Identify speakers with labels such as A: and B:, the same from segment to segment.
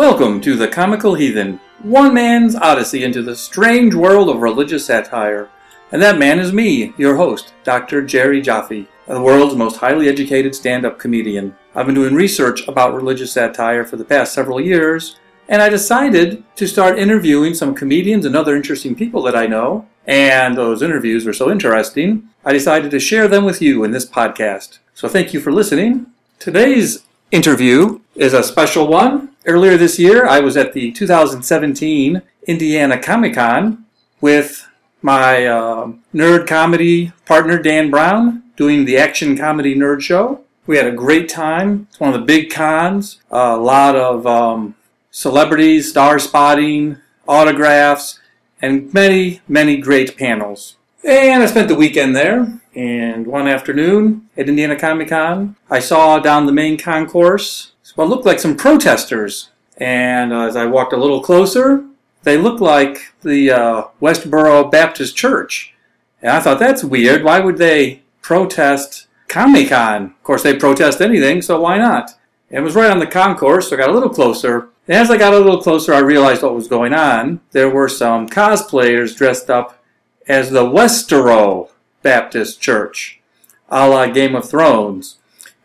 A: Welcome to the Comical Heathen, one man's odyssey into the strange world of religious satire. And that man is me, your host, Dr. Jerry Jaffe, the world's most highly educated stand up comedian. I've been doing research about religious satire for the past several years, and I decided to start interviewing some comedians and other interesting people that I know. And those interviews were so interesting, I decided to share them with you in this podcast. So thank you for listening. Today's interview is a special one. Earlier this year, I was at the 2017 Indiana Comic Con with my uh, nerd comedy partner Dan Brown doing the Action Comedy Nerd Show. We had a great time. It's one of the big cons. a lot of um, celebrities, star spotting, autographs, and many, many great panels. And I spent the weekend there. And one afternoon at Indiana Comic Con, I saw down the main concourse what looked like some protesters. And uh, as I walked a little closer, they looked like the uh, Westboro Baptist Church. And I thought, that's weird. Why would they protest Comic Con? Of course, they protest anything, so why not? It was right on the concourse, so I got a little closer. And as I got a little closer, I realized what was going on. There were some cosplayers dressed up as the Westeros Baptist Church, a la Game of Thrones.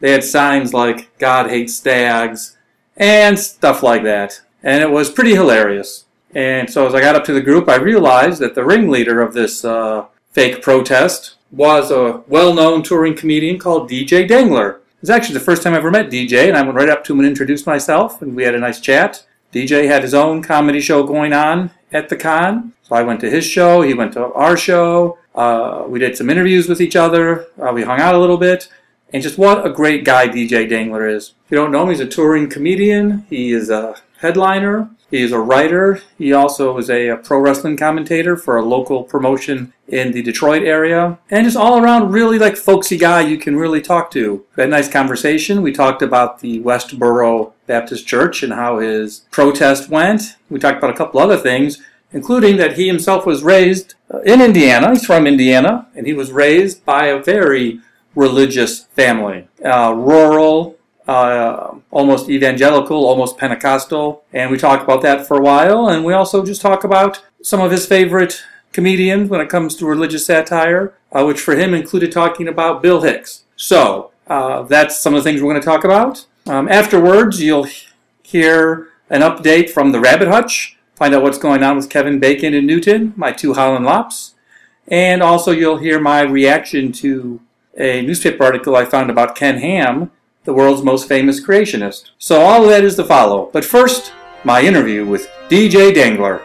A: They had signs like God hates stags and stuff like that. And it was pretty hilarious. And so as I got up to the group, I realized that the ringleader of this uh, fake protest was a well known touring comedian called DJ Dangler. It was actually the first time I ever met DJ, and I went right up to him and introduced myself, and we had a nice chat. DJ had his own comedy show going on at the con, so I went to his show, he went to our show. Uh, we did some interviews with each other, uh, we hung out a little bit, and just what a great guy DJ Dangler is. If you don't know him, he's a touring comedian, he is a headliner, he is a writer. He also is a, a, pro wrestling commentator for a local promotion in the Detroit area. And just all around really like folksy guy you can really talk to. We had a nice conversation. We talked about the Westboro Baptist Church and how his protest went. We talked about a couple other things, including that he himself was raised uh, in Indiana. He's from Indiana, and he was raised by a very religious family. Uh, rural, uh, almost evangelical, almost Pentecostal. And we talk about that for a while. And we also just talk about some of his favorite comedians when it comes to religious satire, uh, which for him included talking about Bill Hicks. So uh, that's some of the things we're going to talk about. Um, afterwards, you'll hear an update from the Rabbit Hutch, find out what's going on with Kevin Bacon and Newton, my two Holland Lops. And also, you'll hear my reaction to a newspaper article I found about Ken Ham, the world's most famous creationist. So all of that is to follow. But first, my interview with DJ Dangler.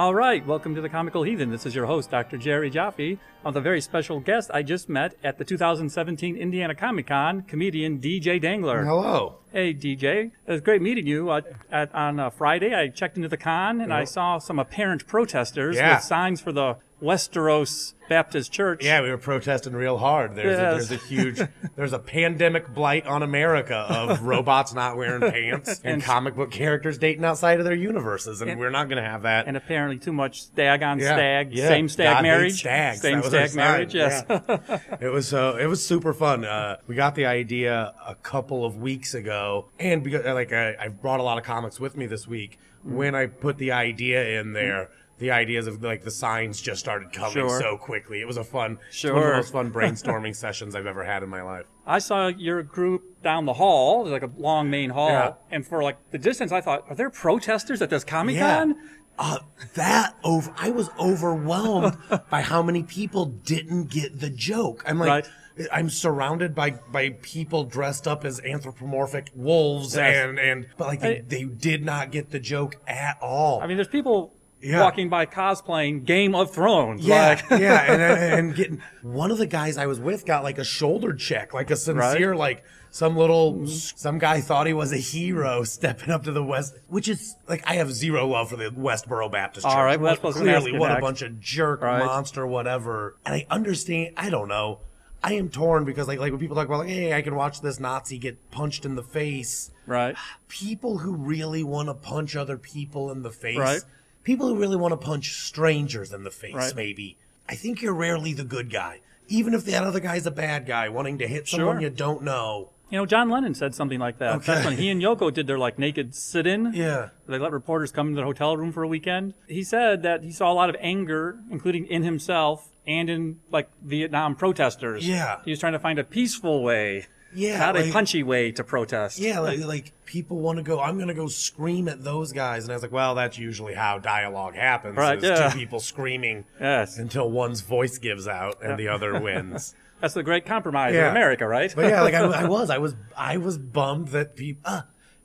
A: All right, welcome to the Comical Heathen. This is your host, Dr. Jerry Jaffe, with a very special guest I just met at the 2017 Indiana Comic Con, comedian DJ Dangler.
B: Hello.
A: Hey, DJ. It was great meeting you. At, on uh, Friday, I checked into the con and I saw some apparent protesters
B: Yeah.
A: with signs for the Westeros Baptist Church.
B: Yeah, we were protesting real hard. There's,
A: Yes.
B: a, there's a huge, there's a pandemic blight on America of robots not wearing pants and, comic book characters dating outside of their universes, and, we're not going to have that.
A: And apparently too much stag on
B: Yeah,
A: stag,
B: yeah.
A: same stag
B: God hates
A: marriage,
B: stags.
A: same
B: That was our
A: stag marriage. Yes.
B: it was uh, it was super fun. Uh, we got the idea a couple of weeks ago, and because uh, like I, I brought a lot of comics with me this week.
A: Mm.
B: When I put the idea in there. The ideas of like the signs just started coming
A: Sure.
B: so quickly. It was a fun, it's one of
A: Sure.
B: the most fun brainstorming sessions I've ever had in my life.
A: I saw your group down the hall, there's like a long main hall,
B: Yeah.
A: and for like the distance, I thought, are there protesters at this Comic
B: Yeah.
A: Con?
B: Uh, that over, I was overwhelmed by how many people didn't get the joke. I'm like,
A: Right.
B: I'm surrounded by by people dressed up as anthropomorphic wolves,
A: Yes.
B: and and but like they,
A: I-
B: they did not get the joke at all.
A: I mean, there's people
B: Yeah.
A: walking by cosplaying Game of Thrones.
B: yeah,
A: Like,
B: yeah, and, and getting one of the guys I was with got like a shoulder check, like a sincere, like some little mm-hmm. some guy thought he was a hero stepping up to the west, which is like I have zero love for the Westboro Baptist Church.
A: All right, well, that's
B: What-
A: what I was gonna
B: clearly, what a bunch of jerk
A: Right.
B: monster, whatever. And I understand. I don't know. I am torn because like like when people talk about like, hey, I can watch this Nazi get punched in the face.
A: Right.
B: People who really want to punch other people in the face.
A: Right.
B: People who really want to punch strangers in the face,
A: Right.
B: maybe. I think you're rarely the good guy. Even if that other guy's a bad guy, wanting to hit someone
A: Sure.
B: you don't know.
A: You know, John Lennon said something like that.
B: Okay.
A: That's when he and Yoko did their like naked sit-in.
B: Yeah.
A: They let reporters come into the hotel room for a weekend. He said that he saw a lot of anger, including in himself and in like Vietnam protesters.
B: Yeah.
A: He was trying to find a peaceful way,
B: Yeah.
A: not a punchy way to protest.
B: Yeah, like, like people want to go. I'm gonna go scream at those guys, and I was like, well, that's usually how dialogue happens.
A: Right, yeah.
B: Two people screaming
A: Yes.
B: until one's voice gives out and the other wins.
A: That's the great compromise
B: Yeah.
A: of America, right?
B: But yeah, like I, I was, I was, I was bummed that people. Uh,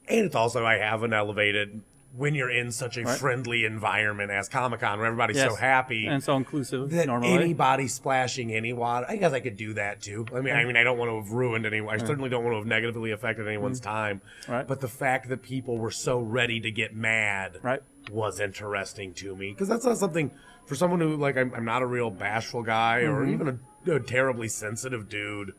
B: and it's also I have an elevated when you're in such a
A: Right.
B: friendly environment as Comic Con, where everybody's
A: Yes.
B: so happy.
A: and so inclusive
B: that
A: normally.
B: anybody splashing any water, I guess I could do that too. I mean, I mean, I don't want to have ruined anyone. I certainly don't want to have negatively affected anyone's time.
A: Mm-hmm. Right.
B: But the fact that people were so ready to get mad,
A: Right.
B: was interesting to me because that's not something for someone who like I'm, I'm not a real bashful guy or
A: Mm-hmm.
B: even a, a terribly sensitive dude.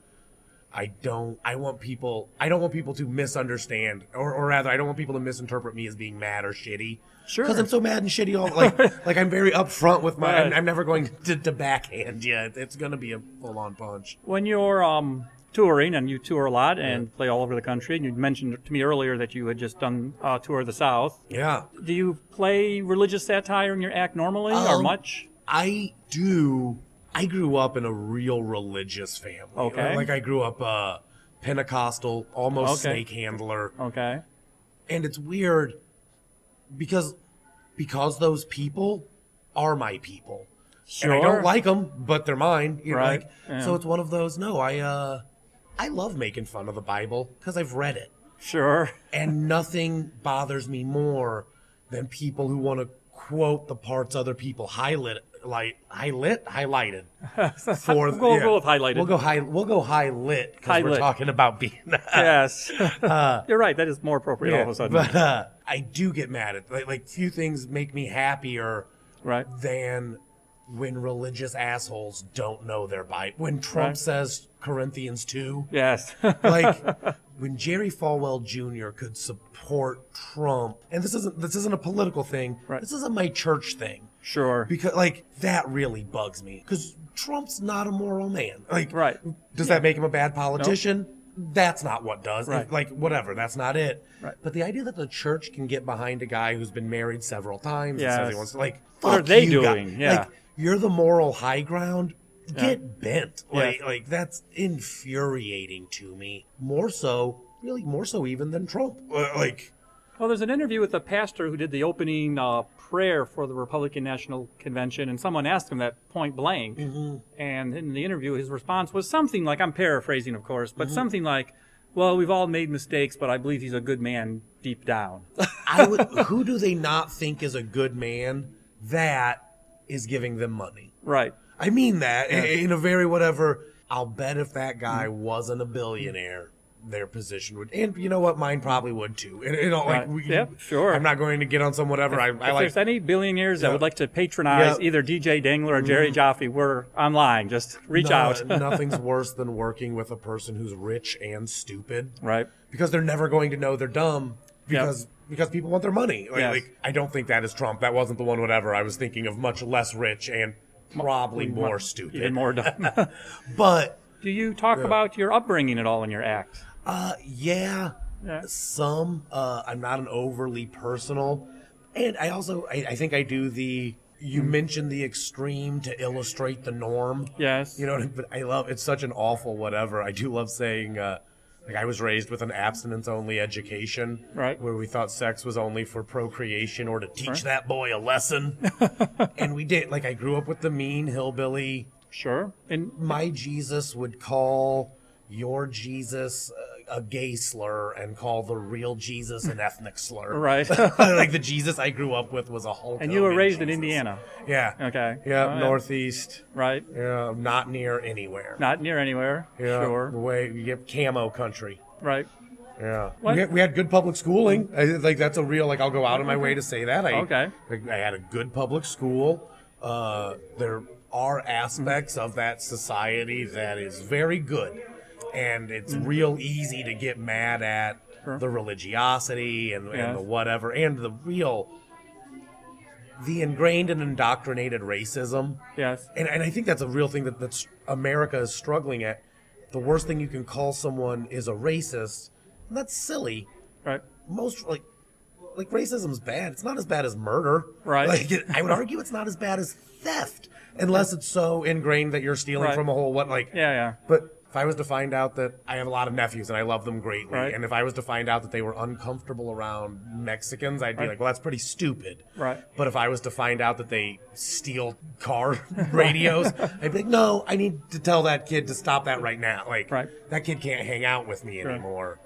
B: I don't. I want people. I don't want people to misunderstand, or, or rather, I don't want people to misinterpret me as being mad or shitty.
A: Sure.
B: Because I'm so mad and shitty. All like, like I'm very upfront with my.
A: Right.
B: I'm, I'm never going to, to backhand you. It's going to be a full on punch.
A: when you're um, touring, and you tour a lot and play all over the country, and you mentioned to me earlier that you had just done a tour of the South.
B: Yeah.
A: Do you play religious satire in your act normally, or
B: Um,
A: much?
B: I do. I grew up in a real religious family.
A: Okay.
B: Like I grew up uh, Pentecostal, almost
A: Okay.
B: snake handler,
A: Okay.
B: and it's weird because because those people are my people. And I
A: Sure.
B: don't like them, but they're mine. You know,
A: Right,
B: like-
A: yeah.
B: So it's one of those. No, I uh, I love making fun of the Bible because I've read it,
A: Sure.
B: and nothing bothers me more than people who want to quote the parts other people highlight, light, highlight, highlighted. For
A: We'll
B: yeah.
A: go with highlighted.
B: We'll go high. We'll go high lit because we're
A: lit.
B: talking about being.
A: yes. You're right. That is more appropriate all of a sudden.
B: But uh, I do get mad at like like few things make me happier
A: right.
B: than when religious assholes don't know their Bible. When Trump
A: Right.
B: says Corinthians two,
A: Yes.
B: like when Jerry Falwell Jr. could support Trump, and this isn't this isn't a political thing.
A: Right.
B: This isn't my church thing
A: sure.
B: because like that really bugs me because Trump's not a moral man. Like,
A: Right.
B: Does that make him a bad politician? That's not what does.
A: Right.
B: Like, whatever. That's not it.
A: Right.
B: But the idea that the church can get behind a guy who's been married several times and says he wants to, like,
A: What are they
B: you, guy.
A: doing? Yeah.
B: Like, you're the moral high ground. Get bent. Like,
A: Yeah.
B: like that's infuriating to me. More so, really, more so even than Trump. Uh, Like,
A: Well, there's an interview with a pastor who did the opening uh, prayer for the Republican National Convention, and someone asked him that point blank.
B: Mm-hmm.
A: And in the interview, his response was something like I'm paraphrasing, of course,
B: Mm-hmm.
A: but something like, "Well, we've all made mistakes, but I believe he's a good man deep down."
B: I would. who do they not think is a good man? That is giving them money.
A: right.
B: I mean that in, in a very whatever. I'll bet if that guy wasn't a billionaire, their position would, and you know what, mine probably would too. And you know, like,
A: Right.
B: we,
A: Yep, sure.
B: I'm not going to get on some whatever. I, I
A: if
B: like.
A: there's any billionaires that would like to patronize
B: Yeah.
A: Either DJ Dangler or Jerry mm-hmm. Jaffe, we're online. Just reach
B: No,
A: out.
B: nothing's worse than working with a person who's rich and stupid
A: right.
B: because they're never going to know they're dumb because because people want their money. Like,
A: Yes.
B: like, I don't think that is Trump. That wasn't the one. Whatever. I was thinking of much less rich and probably more stupid.
A: Even more dumb.
B: But
A: Do you talk about your upbringing at all in your act?
B: Uh, yeah,
A: Yeah.
B: some. Uh, I'm not an overly personal, and I also I, I think I do the. You mentioned the extreme to illustrate the norm.
A: Yes.
B: You know, I- but I love it's such an awful whatever. I do love saying. Uh, like I was raised with an abstinence-only education,
A: Right.
B: Where we thought sex was only for procreation or to teach that boy a lesson, and we did. Like I grew up with the mean hillbilly
A: Sure. And
B: my Jesus would call your Jesus a, a gay slur and call the real Jesus an ethnic slur.
A: right.
B: like the Jesus I grew up with was a Hulk.
A: and you were raised in Indiana.
B: Yeah.
A: Okay.
B: Yeah,
A: Oh, yeah.
B: northeast.
A: Right.
B: Yeah, not near anywhere.
A: Not near anywhere.
B: yeah,
A: Sure.
B: The way you get camo country.
A: Right.
B: Yeah, we had, we had good public schooling. I, like that's a real like I'll go out of my way to say that. I,
A: Okay.
B: I, I had a good public school. Uh, they're are aspects of that society that is very good. And it's mm-hmm. real easy to get mad at the religiosity and,
A: Yes.
B: and the whatever, and the real, the ingrained and indoctrinated racism.
A: Yes.
B: And, and I think that's a real thing that that's America is struggling at. The worst thing you can call someone is a racist. And that's silly.
A: Right.
B: Most like like racism's bad. It's not as bad as murder.
A: Right.
B: Like it, I would argue it's not as bad as theft, unless it's so ingrained that you're stealing
A: Right.
B: from a whole what like.
A: Yeah, yeah.
B: But if I was to find out that I have a lot of nephews and I love them greatly,
A: Right.
B: and if I was to find out that they were uncomfortable around Mexicans, I'd be
A: Right.
B: like, well, that's pretty stupid.
A: Right.
B: But if I was to find out that they steal car radios, I'd be like, no, I need to tell that kid to stop that right now. Like,
A: Right.
B: that kid can't hang out with me anymore.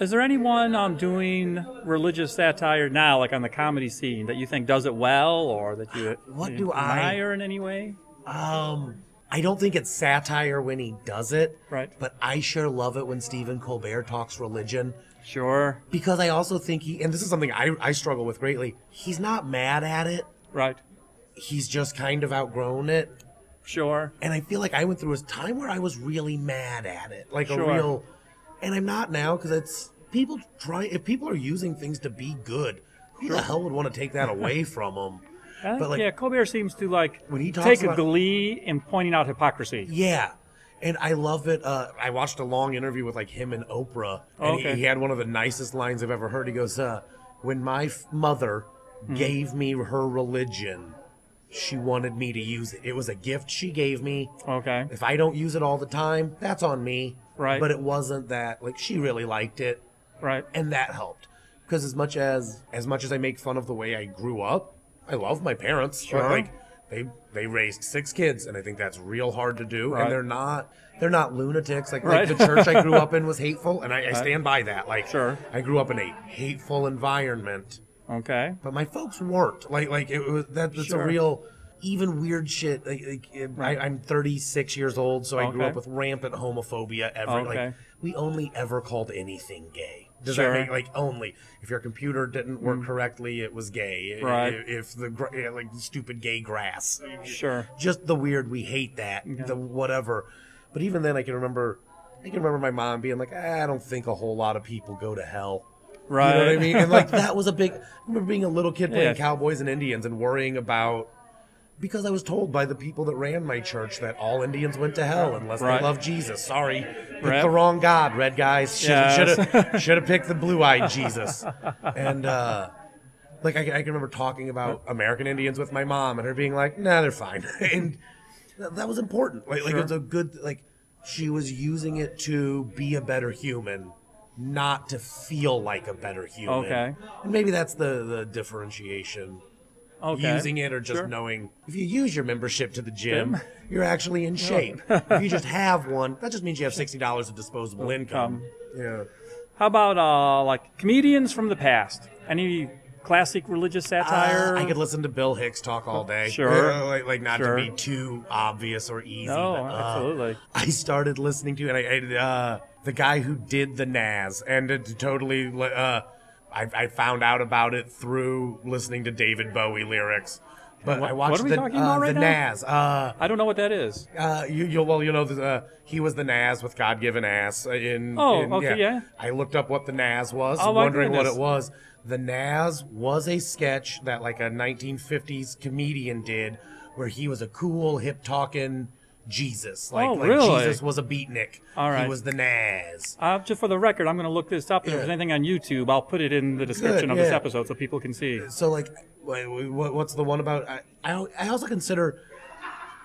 A: Is there anyone um, doing religious satire now, like on the comedy scene, that you think does it well, or that you,
B: What
A: you
B: do I-
A: admire in any way?
B: Um, I don't think it's satire when he does it.
A: Right.
B: But I sure love it when Stephen Colbert talks religion.
A: Sure.
B: Because I also think he, and this is something I, I struggle with greatly, he's not mad at it.
A: Right.
B: He's just kind of outgrown it.
A: Sure.
B: And I feel like I went through a time where I was really mad at it. Like
A: Sure.
B: a real, and I'm not now because it's, people try, if people are using things to be good, who the hell would want to take that away from them?
A: Think,
B: But, like-
A: yeah, Colbert seems to like
B: When he talks
A: take a glee in pointing out hypocrisy.
B: Yeah. And I love it. Uh, I watched a long interview with like him and Oprah, and he-
A: Okay.
B: he, had one of the nicest lines I've ever heard. He goes, uh, "When my f- mother
A: Hmm.
B: gave me her religion, she wanted me to use it. It was a gift she gave me.
A: Okay.
B: If I don't use it all the time, that's on me.
A: Right.
B: But it wasn't that like she really liked it,
A: Right.
B: and that helped. Because as much as as much as I make fun of the way I grew up, I love my parents. but,
A: Sure.
B: Like they they raised six kids, and I think that's real hard to do.
A: Right.
B: And they're not they're not lunatics. Like,
A: Right.
B: like the church I grew up in was hateful, and I, I stand by that. Like
A: Sure.
B: I grew up in a hateful environment,
A: Okay.
B: but my folks weren't. Like like it was that that's
A: Sure.
B: a real. Even weird shit. Like, like, it- I, I'm 36 years old, so I grew up with rampant homophobia. Ever like we only ever called anything gay. Does
A: Sure.
B: that make like only if your computer didn't work correctly, it was gay.
A: Right.
B: If the like stupid gay grass,
A: Sure.
B: just the weird. We hate that. The whatever. But even then, I can remember. I can remember my mom being like, "Ah, "I don't think a whole lot of people go to hell."
A: Right.
B: You know what I mean? And like that was a big. I remember being a little kid playing
A: Yes.
B: cowboys and Indians and worrying about. Because I was told by the people that ran my church that all Indians went to hell unless
A: Right.
B: they loved Jesus. Sorry, picked
A: Right.
B: the wrong God, red guys. Should
A: Yes.
B: have should have picked the blue-eyed Jesus. And uh, like I, I can remember talking about American Indians with my mom and her being like, "Nah, they're fine," and th- that was important. Like, like
A: Sure.
B: it's a good like she was using it to be a better human, not to feel like a better human.
A: Okay.
B: and maybe that's the the differentiation.
A: Okay.
B: Using it or just
A: Sure.
B: knowing if you use your membership to the gym, you're actually in shape. if you just have one, that just means you have sixty dollars of disposable income. Yeah.
A: How about uh, like comedians from the past? Any classic religious satire?
B: Uh, I could listen to Bill Hicks talk all day.
A: Sure.
B: Uh, like, like not
A: Sure.
B: to be too obvious or easy.
A: No,
B: but, uh,
A: absolutely.
B: I started listening to, and I, I uh, the guy who did the Nazz, and it totally. Uh, I, I found out about it through listening to David Bowie lyrics. But
A: What-
B: I watched
A: what are we
B: the,
A: talking
B: uh,
A: about right
B: the? Nazz. Uh,
A: I don't know what that is.
B: uh, you, you well, you know, the, uh, he was the Nazz with God given ass. In
A: Oh,
B: in-
A: okay, yeah.
B: I looked up what the Nazz was,
A: Oh,
B: wondering what it was. The Nazz was a sketch that like a 1950s comedian did, where he was a cool, hip talking Jesus. Like,
A: Oh,
B: like
A: really?
B: Jesus was a beatnik.
A: All right.
B: He was the Nazz.
A: Uh, just for the record, I'm going to look this up. If there's anything on YouTube, I'll put it in the description
B: Good,
A: of this episode so people can see.
B: So like, wait, wait, what, what's the one about? I, I I also consider.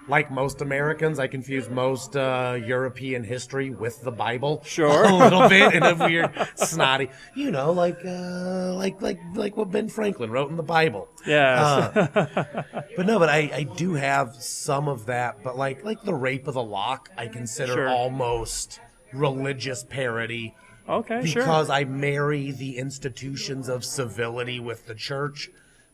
B: Like most Americans, I confuse most uh, European history with the Bible.
A: Sure.
B: a little bit in a weird, snotty, you know, like uh, like like like what Ben Franklin wrote in the Bible.
A: Yeah,
B: Uh, but no, but I, I do have some of that. But like like the rape of the lock, I consider
A: Sure.
B: almost religious parody
A: okay, sure.
B: because I marry the institutions of civility with the church.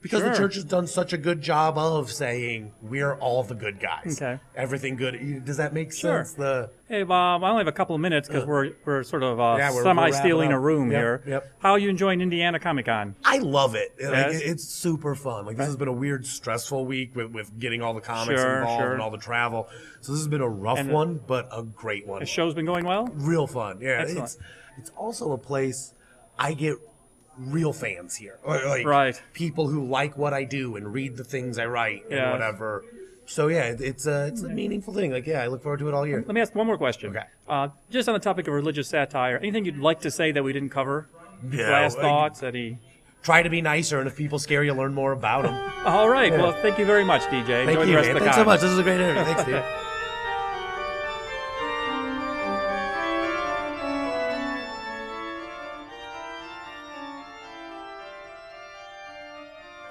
B: Because the church has done such a good job of saying we're all the good guys.
C: Okay.
B: Everything good. Does that make
C: Sure.
B: sense? The
C: Hey, Bob, I only have a couple of minutes because we're we're sort of uh,
B: Yeah,
C: semi stealing a room
B: Yep,
C: here.
B: yep.
C: How are you enjoying Indiana Comic Con?
B: I love it. Like, it's super fun. Like this has been a weird, stressful week with, with getting all the comics
C: Sure,
B: involved
C: sure.
B: and all the travel. So this has been a rough
C: And, uh,
B: one, but a great one.
C: The show's been going well.
B: Real fun. Yeah,
C: Excellent.
B: it's it's also a place I get real fans here. Like,
C: Right.
B: people who like what I do and read the things I write and
C: Yes.
B: whatever. So yeah, it's a it's a meaningful thing. Like yeah, I look forward to it all year.
C: Let me ask one more question.
B: Okay.
C: Uh, just on the topic of religious satire, anything you'd like to say that we didn't cover?
B: Yeah,
C: Last
B: I-
C: thoughts? Any?
B: Try to be nicer, and if people scare you, learn more about them.
C: All right. Well, thank you very much, DJ.
B: Thank
C: Enjoy
B: you,
C: the rest
B: man.
C: of the
B: Thanks
C: con.
B: so much. This is a great interview. Thanks, dude.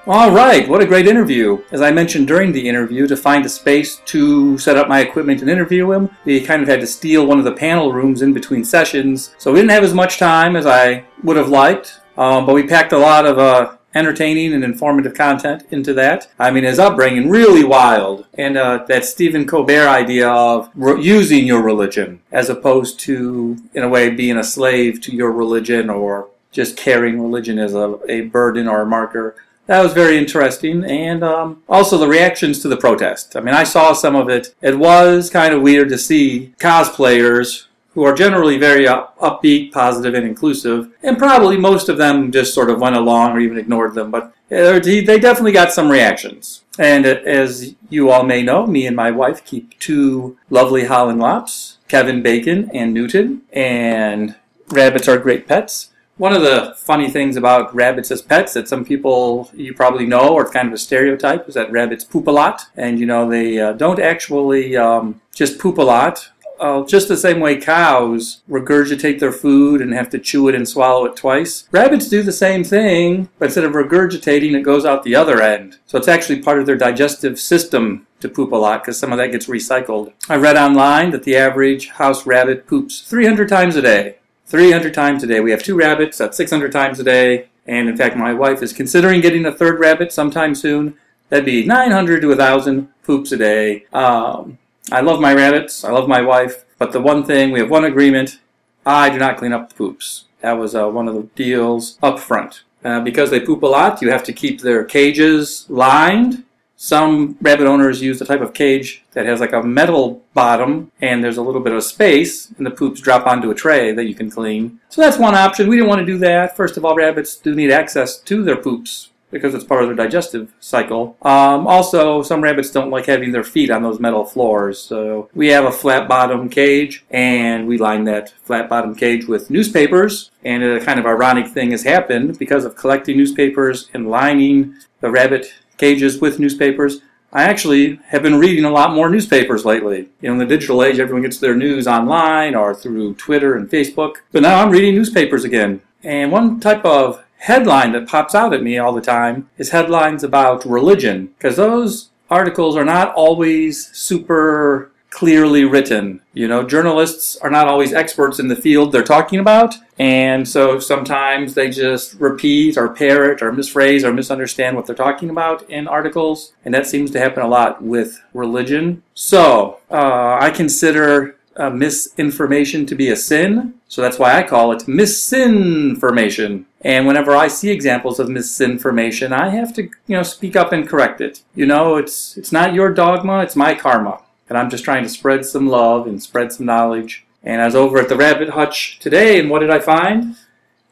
A: All right, what a great interview. As I mentioned during the interview, to find a space to set up my equipment and interview him, we kind of had to steal one of the panel rooms in between sessions. So we didn't have as much time as I would have liked, um, but we packed a lot of uh, entertaining and informative content into that. I mean, his upbringing really wild, and uh, that Stephen Colbert idea of re- using your religion as opposed to, in a way, being a slave to your religion or just carrying religion as a, a burden or a marker. That was very interesting, and um, also the reactions to the protest. I mean, I saw some of it. It was kind of weird to see cosplayers who are generally very up, upbeat, positive, and inclusive, and probably most of them just sort of went along or even ignored them. But uh, they definitely got some reactions. And uh, as you all may know, me and my wife keep two lovely Holland Lops, Kevin Bacon and Newton, and rabbits are great pets. One of the funny things about rabbits as pets that some people you probably know, or kind of a stereotype, is that rabbits poop a lot. And you know, they uh, don't actually um, just poop a lot. Uh, just the same way cows regurgitate their food and have to chew it and swallow it twice. Rabbits do the same thing, but instead of regurgitating, it goes out the other end. So it's actually part of their digestive system to poop a lot because some of that gets recycled. I read online that the average house rabbit poops 300 times a day. 300 times a day. We have two rabbits, that's 600 times a day. And in fact, my wife is considering getting a third rabbit sometime soon. That'd be 900 to 1,000 poops a day. Um, I love my rabbits, I love my wife, but the one thing, we have one agreement I do not clean up the poops. That was uh, one of the deals up front. Uh, because they poop a lot, you have to keep their cages lined. Some rabbit owners use a type of cage that has like a metal bottom and there's a little bit of space and the poops drop onto a tray that you can clean. So that's one option. We didn't want to do that. First of all, rabbits do need access to their poops because it's part of their digestive cycle. Um, also, some rabbits don't like having their feet on those metal floors, so we have a flat bottom cage, and we line that flat bottom cage with newspapers. And a kind of ironic thing has happened because of collecting newspapers and lining the rabbit cages with newspapers. I actually have been reading a lot more newspapers lately. You know, in the digital age, everyone gets their news online or through Twitter and Facebook. But now I'm reading newspapers again. And one type of headline that pops out at me all the time is headlines about religion, because those articles are not always super clearly written. You know, journalists are not always experts in the field they're talking about, and so sometimes they just repeat or parrot or misphrase or misunderstand what they're talking about in articles, and that seems to happen a lot with religion. So, uh, I consider uh, misinformation to be a sin, so that's why I call it misinformation. And whenever I see examples of misinformation, I have to, you know, speak up and correct it. You know, it's it's not your dogma, it's my karma. And I'm just trying to spread some love and spread some knowledge. And I was over at the Rabbit Hutch today, and what did I find?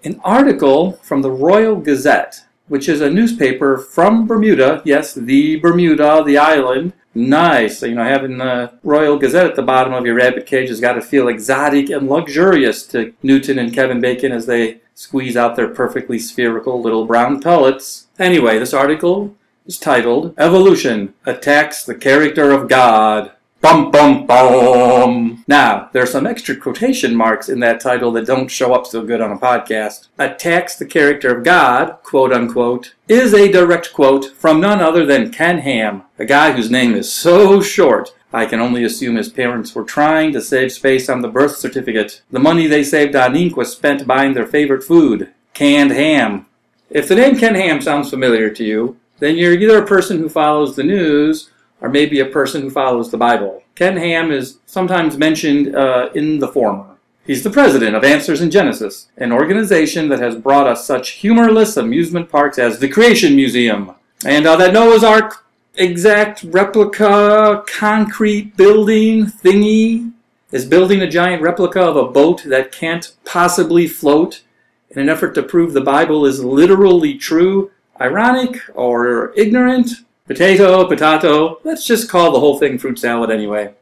A: An article from the Royal Gazette, which is a newspaper from Bermuda. Yes, the Bermuda, the island. Nice. So, you know, having the Royal Gazette at the bottom of your rabbit cage has got to feel exotic and luxurious to Newton and Kevin Bacon as they squeeze out their perfectly spherical little brown pellets. Anyway, this article is titled Evolution Attacks the Character of God. Bum bum bum. Now, there's some extra quotation marks in that title that don't show up so good on a podcast. Attacks the character of God, quote unquote, is a direct quote from none other than Ken Ham, a guy whose name is so short I can only assume his parents were trying to save space on the birth certificate. The money they saved on ink was spent buying their favorite food, canned ham. If the name Ken Ham sounds familiar to you, then you're either a person who follows the news or maybe a person who follows the Bible. Ken Ham is sometimes mentioned uh, in the former. He's the president of Answers in Genesis, an organization that has brought us such humorless amusement parks as the Creation Museum, and uh, that Noah's Ark exact replica concrete building thingy is building a giant replica of a boat that can't possibly float in an effort to prove the Bible is literally true. Ironic or ignorant? Potato, potato. Let's just call the whole thing fruit salad anyway.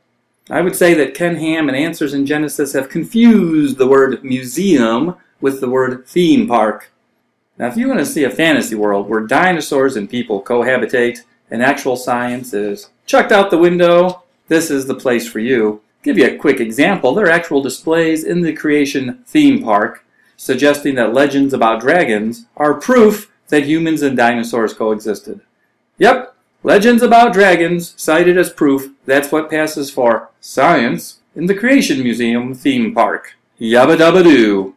A: I would say that Ken Ham and Answers in Genesis have confused the word museum with the word theme park. Now, if you want to see a fantasy world where dinosaurs and people cohabitate and actual science is chucked out the window, this is the place for you. Give you a quick example. There are actual displays in the Creation theme park suggesting that legends about dragons are proof that humans and dinosaurs coexisted. Yep, legends about dragons cited as proof that's what passes for science in the Creation Museum theme park. Yabba dabba doo.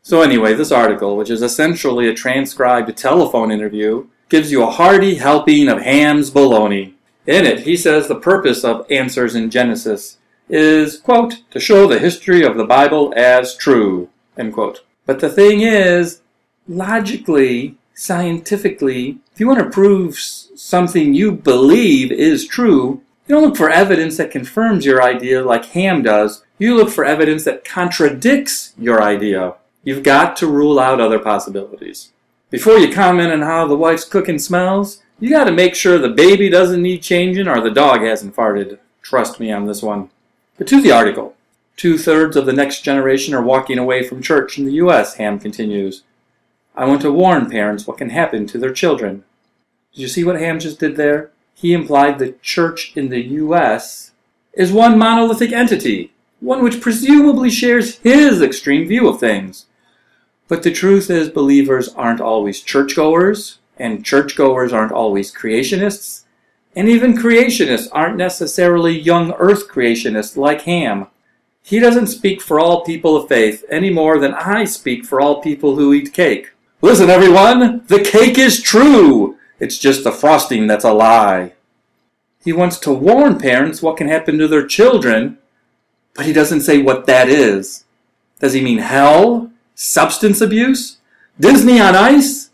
A: So, anyway, this article, which is essentially a transcribed telephone interview, gives you a hearty helping of Ham's baloney. In it, he says the purpose of Answers in Genesis is, quote, to show the history of the Bible as true, end quote. But the thing is, logically, scientifically, if you want to prove something you believe is true, you don't look for evidence that confirms your idea like Ham does. You look for evidence that contradicts your idea. You've got to rule out other possibilities. Before you comment on how the wife's cooking smells, you got to make sure the baby doesn't need changing or the dog hasn't farted. Trust me on this one. But to the article. Two thirds of the next generation are walking away from church in the U.S., Ham continues. I want to warn parents what can happen to their children. Did you see what Ham just did there? He implied the church in the U.S. is one monolithic entity, one which presumably shares his extreme view of things. But the truth is, believers aren't always churchgoers, and churchgoers aren't always creationists, and even creationists aren't necessarily young earth creationists like Ham. He doesn't speak for all people of faith any more than I speak for all people who eat cake. Listen, everyone, the cake is true. It's just the frosting that's a lie. He wants to warn parents what can happen to their children, but he doesn't say what that is. Does he mean hell? Substance abuse? Disney on ice?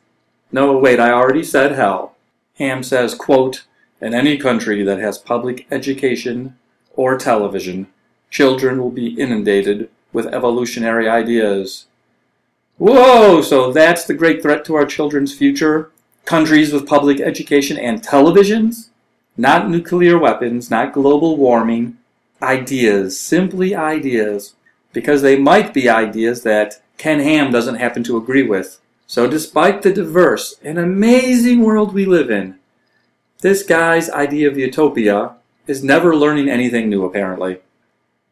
A: No, wait, I already said hell. Ham says, quote, in any country that has public education or television, children will be inundated with evolutionary ideas. Whoa, so that's the great threat to our children's future? Countries with public education and televisions? Not nuclear weapons, not global warming. Ideas, simply ideas, because they might be ideas that Ken Ham doesn't happen to agree with. So, despite the diverse and amazing world we live in, this guy's idea of utopia is never learning anything new, apparently.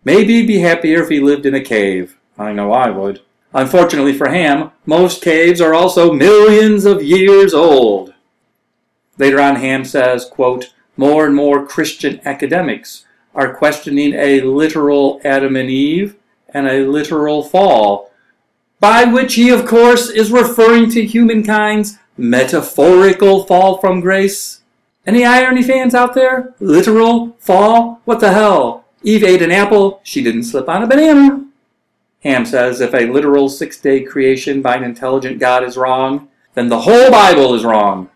A: Maybe he'd be happier if he lived in a cave. I know I would. Unfortunately for Ham, most caves are also millions of years old. Later on, Ham says, quote, more and more Christian academics are questioning a literal Adam and Eve and a literal fall, by which he, of course, is referring to humankind's metaphorical fall from grace. Any irony fans out there? Literal fall? What the hell? Eve ate an apple, she didn't slip on a banana. Ham says if a literal six day creation by an intelligent God is wrong, then the whole Bible is wrong.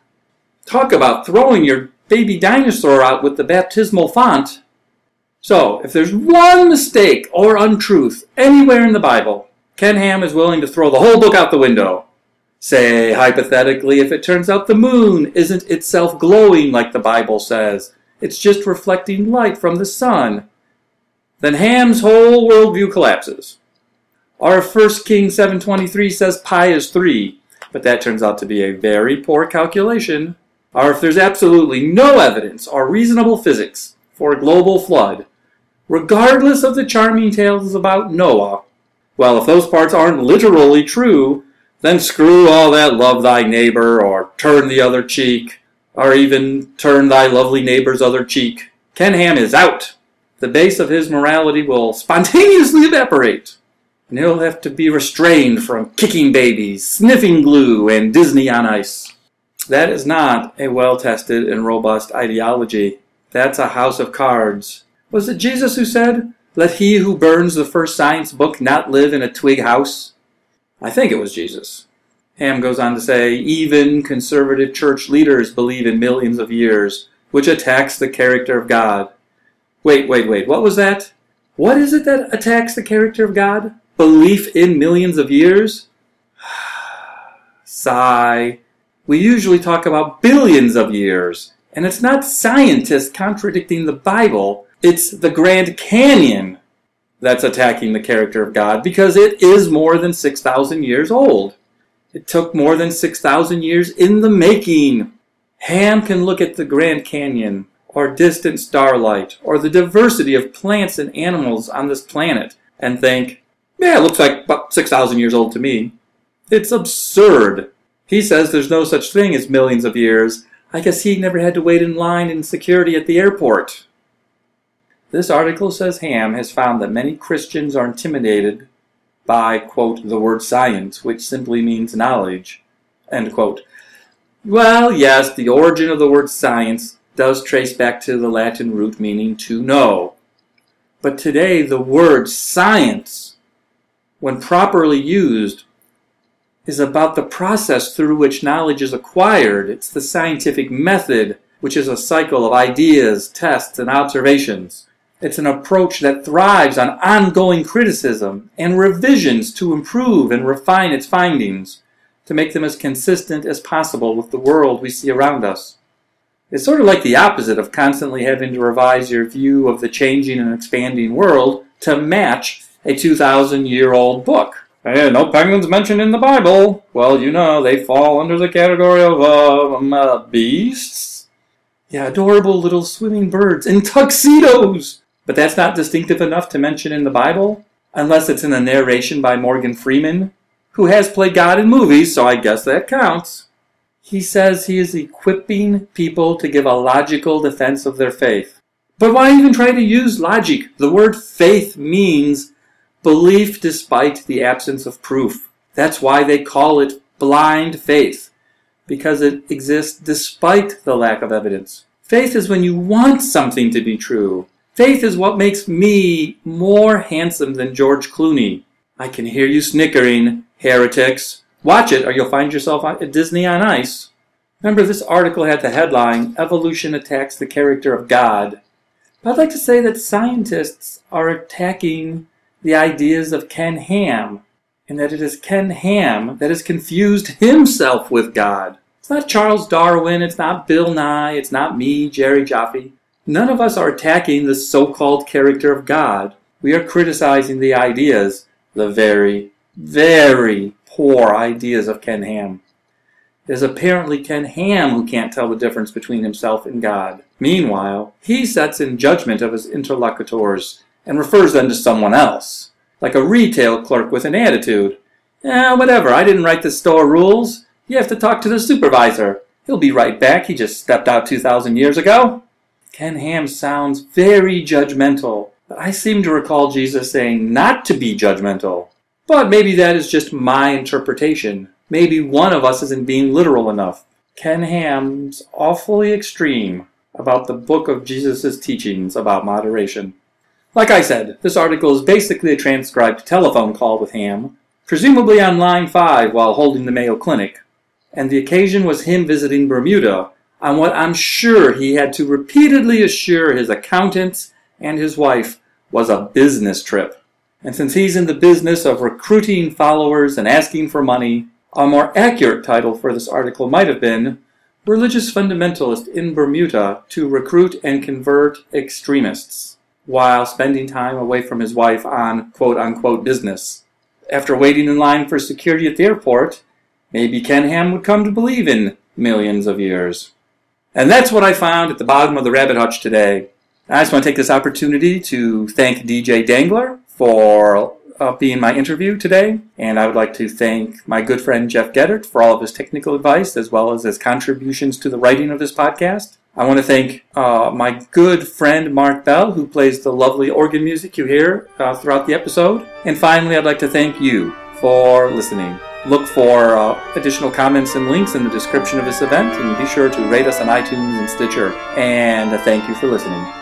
A: Talk about throwing your baby dinosaur out with the baptismal font. So, if there's one mistake or untruth anywhere in the Bible, Ken Ham is willing to throw the whole book out the window. Say, hypothetically, if it turns out the moon isn't itself glowing like the Bible says, it's just reflecting light from the sun, then Ham's whole worldview collapses. Our 1 Kings 7.23 says pi is 3, but that turns out to be a very poor calculation. Or if there's absolutely no evidence or reasonable physics for a global flood, regardless of the charming tales about Noah, well, if those parts aren't literally true, then screw all that love thy neighbor or turn the other cheek, or even turn thy lovely neighbor's other cheek. Ken Ham is out. The base of his morality will spontaneously evaporate, and he'll have to be restrained from kicking babies, sniffing glue, and Disney on ice. that is not a well tested and robust ideology. That's a house of cards. Was it Jesus who said, Let he who burns the first science book not live in a twig house? I think it was Jesus. Ham goes on to say, even conservative church leaders believe in millions of years, which attacks the character of God. Wait, wait, wait, what was that? What is it that attacks the character of God? Belief in millions of years? Sigh. We usually talk about billions of years, and it's not scientists contradicting the Bible, it's the Grand Canyon that's attacking the character of God because it is more than 6,000 years old. It took more than 6,000 years in the making. Ham can look at the Grand Canyon, or distant starlight, or the diversity of plants and animals on this planet, and think, yeah, it looks like about 6,000 years old to me. It's absurd. He says there's no such thing as millions of years. I guess he never had to wait in line in security at the airport. This article says Ham has found that many Christians are intimidated by, quote, the word science, which simply means knowledge, end quote. Well, yes, the origin of the word science does trace back to the Latin root meaning to know. But today, the word science, when properly used, is about the process through which knowledge is acquired. It's the scientific method, which is a cycle of ideas, tests, and observations. It's an approach that thrives on ongoing criticism and revisions to improve and refine its findings, to make them as consistent as possible with the world we see around us. It's sort of like the opposite of constantly having to revise your view of the changing and expanding world to match a 2,000 year old book. Hey, no penguins mentioned in the Bible. Well, you know, they fall under the category of uh, um, uh, beasts. Yeah, adorable little swimming birds in tuxedos. But that's not distinctive enough to mention in the Bible, unless it's in a narration by Morgan Freeman, who has played God in movies, so I guess that counts. He says he is equipping people to give a logical defense of their faith. But why even try to use logic? The word faith means belief despite the absence of proof. That's why they call it blind faith, because it exists despite the lack of evidence. Faith is when you want something to be true, Faith is what makes me more handsome than George Clooney. I can hear you snickering, heretics. Watch it or you'll find yourself at Disney on Ice. Remember, this article had the headline Evolution Attacks the Character of God. But I'd like to say that scientists are attacking the ideas of Ken Ham, and that it is Ken Ham that has confused himself with God. It's not Charles Darwin, it's not Bill Nye, it's not me, Jerry Jaffe. None of us are attacking the so called character of God. We are criticizing the ideas, the very, very poor ideas of Ken Ham. It is apparently Ken Ham who can't tell the difference between himself and God. Meanwhile, he sets in judgment of his interlocutors and refers them to someone else, like a retail clerk with an attitude. Eh, whatever, I didn't write the store rules. You have to talk to the supervisor. He'll be right back. He just stepped out 2,000 years ago. Ken Ham sounds very judgmental, but I seem to recall Jesus saying not to be judgmental. But maybe that is just my interpretation. Maybe one of us isn't being literal enough. Ken Ham's awfully extreme about the book of Jesus' teachings about moderation. Like I said, this article is basically a transcribed telephone call with Ham, presumably on line 5 while holding the Mayo Clinic, and the occasion was him visiting Bermuda on what I'm sure he had to repeatedly assure his accountants and his wife was a business trip. And since he's in the business of recruiting followers and asking for money, a more accurate title for this article might have been Religious Fundamentalist in Bermuda to Recruit and Convert Extremists, while spending time away from his wife on quote unquote business. After waiting in line for security at the airport, maybe Ken Ham would come to believe in millions of years. And that's what I found at the bottom of the rabbit hutch today. I just want to take this opportunity to thank DJ Dangler for uh, being my interview today. And I would like to thank my good friend Jeff Geddert for all of his technical advice as well as his contributions to the writing of this podcast. I want to thank uh, my good friend Mark Bell, who plays the lovely organ music you hear uh, throughout the episode. And finally, I'd like to thank you for listening. Look for uh, additional comments and links in the description of this event, and be sure to rate us on iTunes and Stitcher. And thank you for listening.